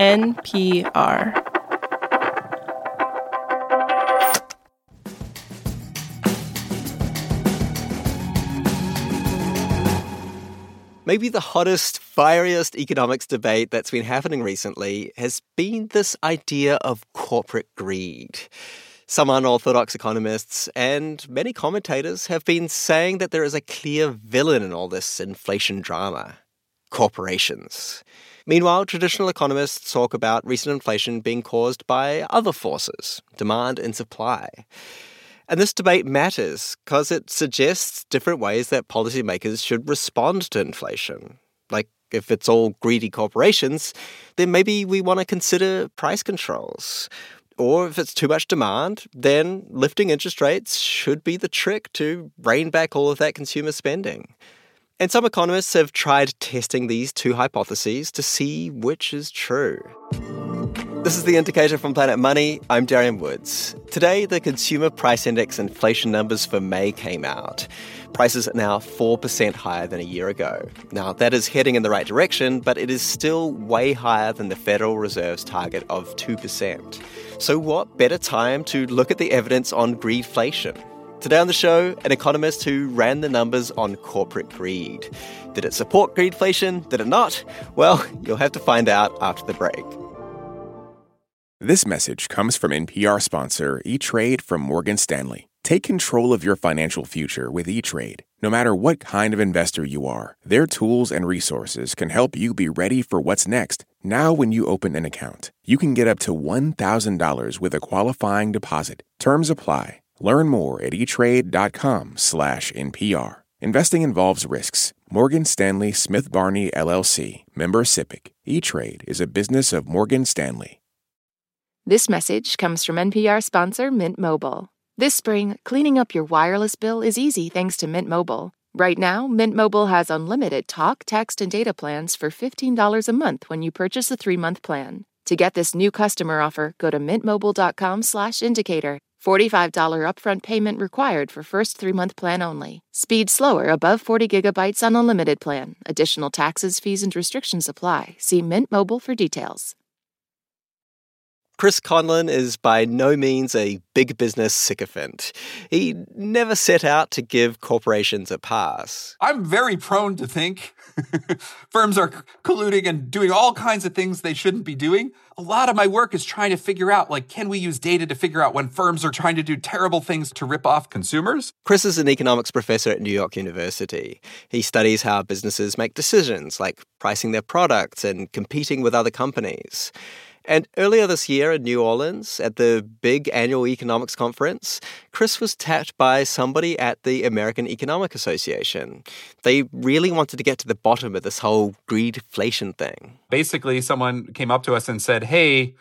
NPR. Maybe the hottest, fieriest economics debate that's been happening recently has been this idea of corporate greed. Some unorthodox economists and many commentators have been saying that there is a clear villain in all this inflation drama corporations. Meanwhile, traditional economists talk about recent inflation being caused by other forces demand and supply. And this debate matters because it suggests different ways that policymakers should respond to inflation. Like, if it's all greedy corporations, then maybe we want to consider price controls. Or if it's too much demand, then lifting interest rates should be the trick to rein back all of that consumer spending. And some economists have tried testing these two hypotheses to see which is true. This is the indicator from Planet Money. I'm Darian Woods. Today, the Consumer Price Index inflation numbers for May came out. Prices are now 4% higher than a year ago. Now, that is heading in the right direction, but it is still way higher than the Federal Reserve's target of 2%. So, what better time to look at the evidence on greedflation? Today on the show, an economist who ran the numbers on corporate greed. Did it support greedflation? Did it not? Well, you'll have to find out after the break. This message comes from NPR sponsor E Trade from Morgan Stanley. Take control of your financial future with E Trade. No matter what kind of investor you are, their tools and resources can help you be ready for what's next. Now, when you open an account, you can get up to $1,000 with a qualifying deposit. Terms apply. Learn more at etrade.com slash NPR. Investing involves risks. Morgan Stanley Smith Barney LLC, member SIPC. E-Trade is a business of Morgan Stanley. This message comes from NPR sponsor Mint Mobile. This spring, cleaning up your wireless bill is easy thanks to Mint Mobile. Right now, Mint Mobile has unlimited talk, text, and data plans for $15 a month when you purchase a three-month plan. To get this new customer offer, go to mintmobile.com slash indicator. $45 upfront payment required for first three-month plan only. Speed slower above 40 gigabytes on unlimited plan. Additional taxes, fees, and restrictions apply. See Mint Mobile for details. Chris Conlon is by no means a big business sycophant. He never set out to give corporations a pass. I'm very prone to think firms are colluding and doing all kinds of things they shouldn't be doing. A lot of my work is trying to figure out like can we use data to figure out when firms are trying to do terrible things to rip off consumers? Chris is an economics professor at New York University. He studies how businesses make decisions like pricing their products and competing with other companies. And earlier this year in New Orleans, at the big annual economics conference, Chris was tapped by somebody at the American Economic Association. They really wanted to get to the bottom of this whole greedflation thing. Basically, someone came up to us and said, Hey,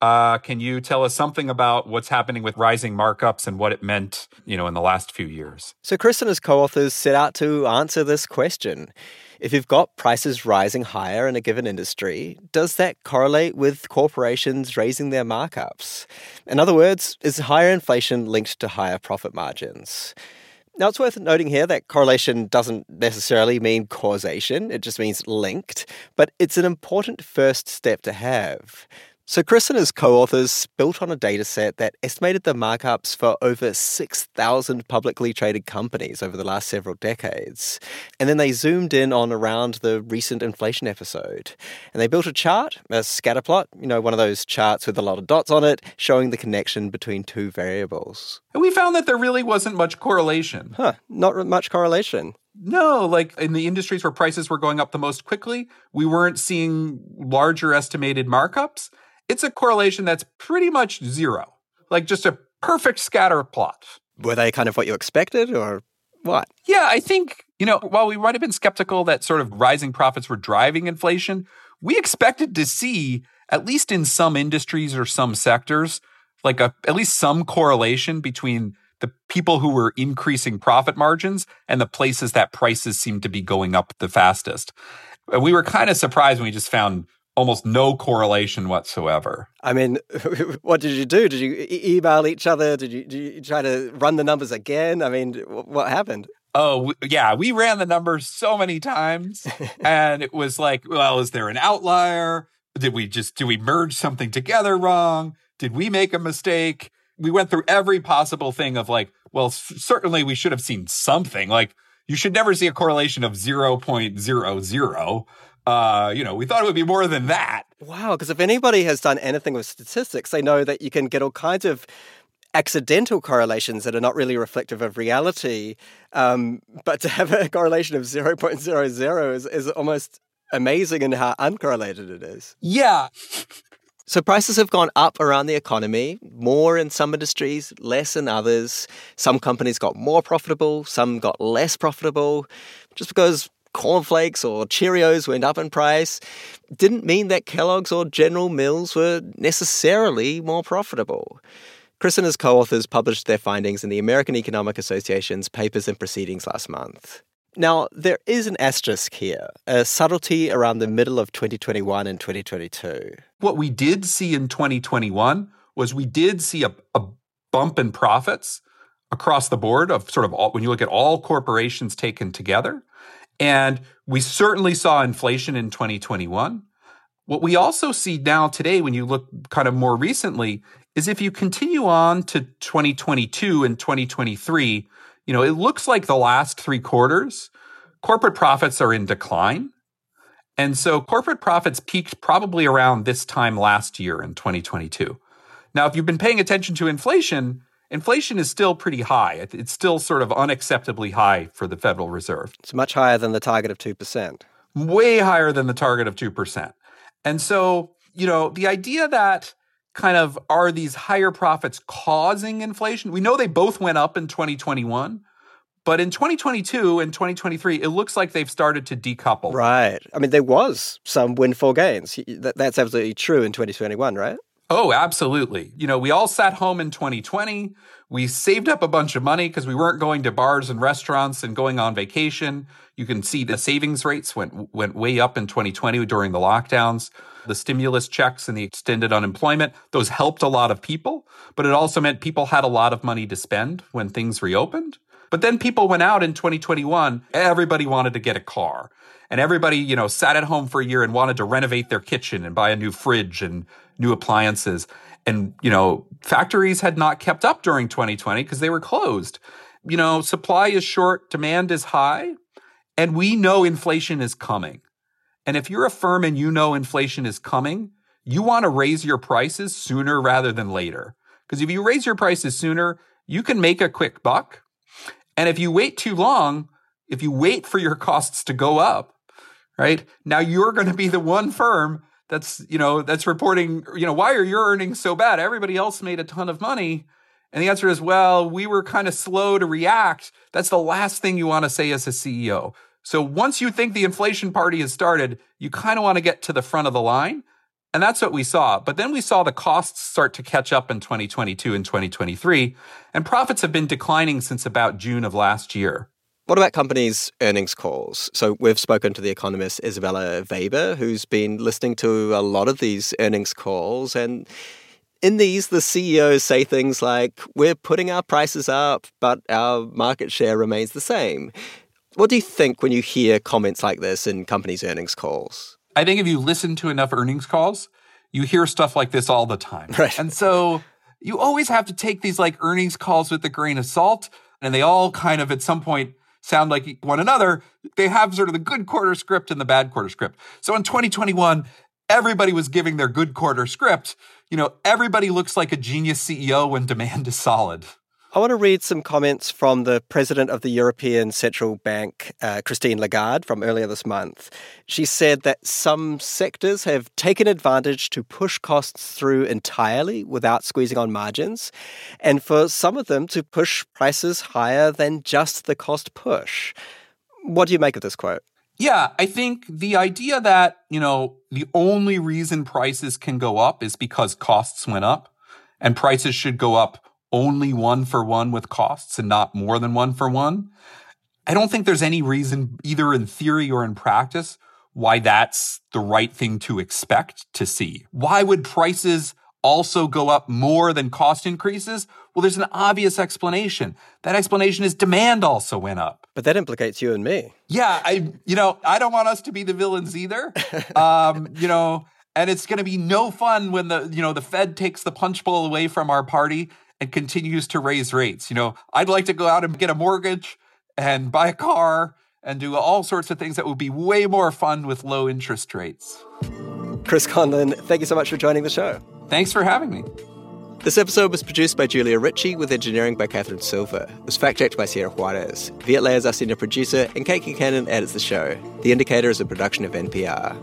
uh, can you tell us something about what's happening with rising markups and what it meant, you know, in the last few years? So Chris and his co-authors set out to answer this question. If you've got prices rising higher in a given industry, does that correlate with corporations raising their markups? In other words, is higher inflation linked to higher profit margins? Now, it's worth noting here that correlation doesn't necessarily mean causation, it just means linked, but it's an important first step to have. So, Chris and his co authors built on a dataset that estimated the markups for over 6,000 publicly traded companies over the last several decades. And then they zoomed in on around the recent inflation episode. And they built a chart, a scatter plot, you know, one of those charts with a lot of dots on it, showing the connection between two variables. And we found that there really wasn't much correlation. Huh, not much correlation. No, like in the industries where prices were going up the most quickly, we weren't seeing larger estimated markups it's a correlation that's pretty much zero, like just a perfect scatter plot. Were they kind of what you expected or what? Yeah, I think, you know, while we might have been skeptical that sort of rising profits were driving inflation, we expected to see, at least in some industries or some sectors, like a, at least some correlation between the people who were increasing profit margins and the places that prices seemed to be going up the fastest. We were kind of surprised when we just found almost no correlation whatsoever. I mean, what did you do? Did you email each other? Did you, did you, try to run the numbers again? I mean, what happened? Oh, yeah, we ran the numbers so many times. and it was like, well, is there an outlier? Did we just, do we merge something together wrong? Did we make a mistake? We went through every possible thing of like, well, certainly we should have seen something. Like, you should never see a correlation of 0.00. Uh, you know, we thought it would be more than that. Wow, because if anybody has done anything with statistics, they know that you can get all kinds of accidental correlations that are not really reflective of reality. Um, but to have a correlation of 0.00 is, is almost amazing in how uncorrelated it is. Yeah. So prices have gone up around the economy, more in some industries, less in others. Some companies got more profitable, some got less profitable. Just because cornflakes or Cheerios went up in price didn't mean that Kellogg's or General Mills were necessarily more profitable. Chris and his co authors published their findings in the American Economic Association's Papers and Proceedings last month. Now, there is an asterisk here, a subtlety around the middle of 2021 and 2022. What we did see in 2021 was we did see a, a bump in profits across the board of sort of all, when you look at all corporations taken together. And we certainly saw inflation in 2021. What we also see now today, when you look kind of more recently, is if you continue on to 2022 and 2023, you know, it looks like the last three quarters, corporate profits are in decline. And so corporate profits peaked probably around this time last year in 2022. Now, if you've been paying attention to inflation, inflation is still pretty high. It's still sort of unacceptably high for the Federal Reserve. It's much higher than the target of 2%. Way higher than the target of 2%. And so, you know, the idea that kind of are these higher profits causing inflation? We know they both went up in 2021. But in 2022 and 2023, it looks like they've started to decouple. Right. I mean, there was some windfall gains. That's absolutely true in 2021, right? Oh, absolutely. You know, we all sat home in 2020. We saved up a bunch of money because we weren't going to bars and restaurants and going on vacation. You can see the savings rates went went way up in 2020 during the lockdowns. The stimulus checks and the extended unemployment, those helped a lot of people, but it also meant people had a lot of money to spend when things reopened. But then people went out in 2021, everybody wanted to get a car. And everybody, you know, sat at home for a year and wanted to renovate their kitchen and buy a new fridge and new appliances. And, you know, factories had not kept up during 2020 because they were closed. You know, supply is short, demand is high, and we know inflation is coming. And if you're a firm and you know inflation is coming, you want to raise your prices sooner rather than later. Because if you raise your prices sooner, you can make a quick buck. And if you wait too long, if you wait for your costs to go up, right? Now you're going to be the one firm that's, you know, that's reporting, you know, why are your earnings so bad? Everybody else made a ton of money. And the answer is, well, we were kind of slow to react. That's the last thing you want to say as a CEO. So once you think the inflation party has started, you kind of want to get to the front of the line. And that's what we saw. But then we saw the costs start to catch up in 2022 and 2023, and profits have been declining since about June of last year. What about companies' earnings calls? So we've spoken to the economist Isabella Weber, who's been listening to a lot of these earnings calls. And in these, the CEOs say things like, We're putting our prices up, but our market share remains the same. What do you think when you hear comments like this in companies' earnings calls? I think if you listen to enough earnings calls, you hear stuff like this all the time. Right. And so you always have to take these like earnings calls with a grain of salt. And they all kind of at some point sound like one another. They have sort of the good quarter script and the bad quarter script. So in 2021, everybody was giving their good quarter script. You know, everybody looks like a genius CEO when demand is solid. I want to read some comments from the president of the European Central Bank, uh, Christine Lagarde, from earlier this month. She said that some sectors have taken advantage to push costs through entirely without squeezing on margins, and for some of them to push prices higher than just the cost push. What do you make of this quote? Yeah, I think the idea that, you know, the only reason prices can go up is because costs went up and prices should go up only one for one with costs and not more than one for one. I don't think there's any reason, either in theory or in practice, why that's the right thing to expect to see. Why would prices also go up more than cost increases? Well, there's an obvious explanation. That explanation is demand also went up. But that implicates you and me. Yeah, I, you know, I don't want us to be the villains either. um, you know, And it's going to be no fun when the, you know, the Fed takes the punch bowl away from our party and continues to raise rates. You know, I'd like to go out and get a mortgage and buy a car and do all sorts of things that would be way more fun with low interest rates. Chris Conlon, thank you so much for joining the show. Thanks for having me. This episode was produced by Julia Ritchie with engineering by Catherine Silver. It was fact checked by Sierra Juarez. Viet Le is our senior producer, and Kate Concannon edits the show. The Indicator is a production of NPR.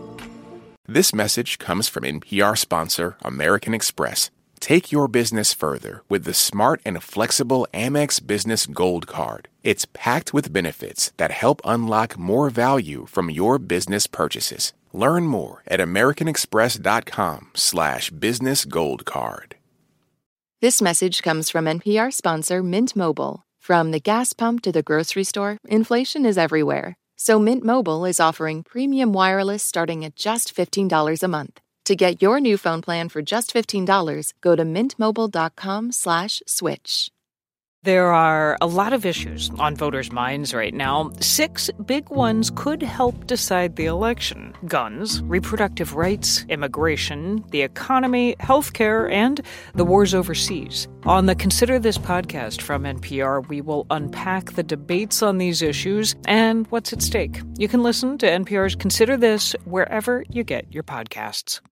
This message comes from NPR sponsor American Express. Take your business further with the smart and flexible Amex Business Gold Card. It's packed with benefits that help unlock more value from your business purchases. Learn more at americanexpress.com slash business gold card. This message comes from NPR sponsor Mint Mobile. From the gas pump to the grocery store, inflation is everywhere. So Mint Mobile is offering premium wireless starting at just $15 a month. To get your new phone plan for just $15, go to mintmobile.com slash switch. There are a lot of issues on voters' minds right now. Six big ones could help decide the election guns, reproductive rights, immigration, the economy, healthcare, and the wars overseas. On the Consider This podcast from NPR, we will unpack the debates on these issues and what's at stake. You can listen to NPR's Consider This wherever you get your podcasts.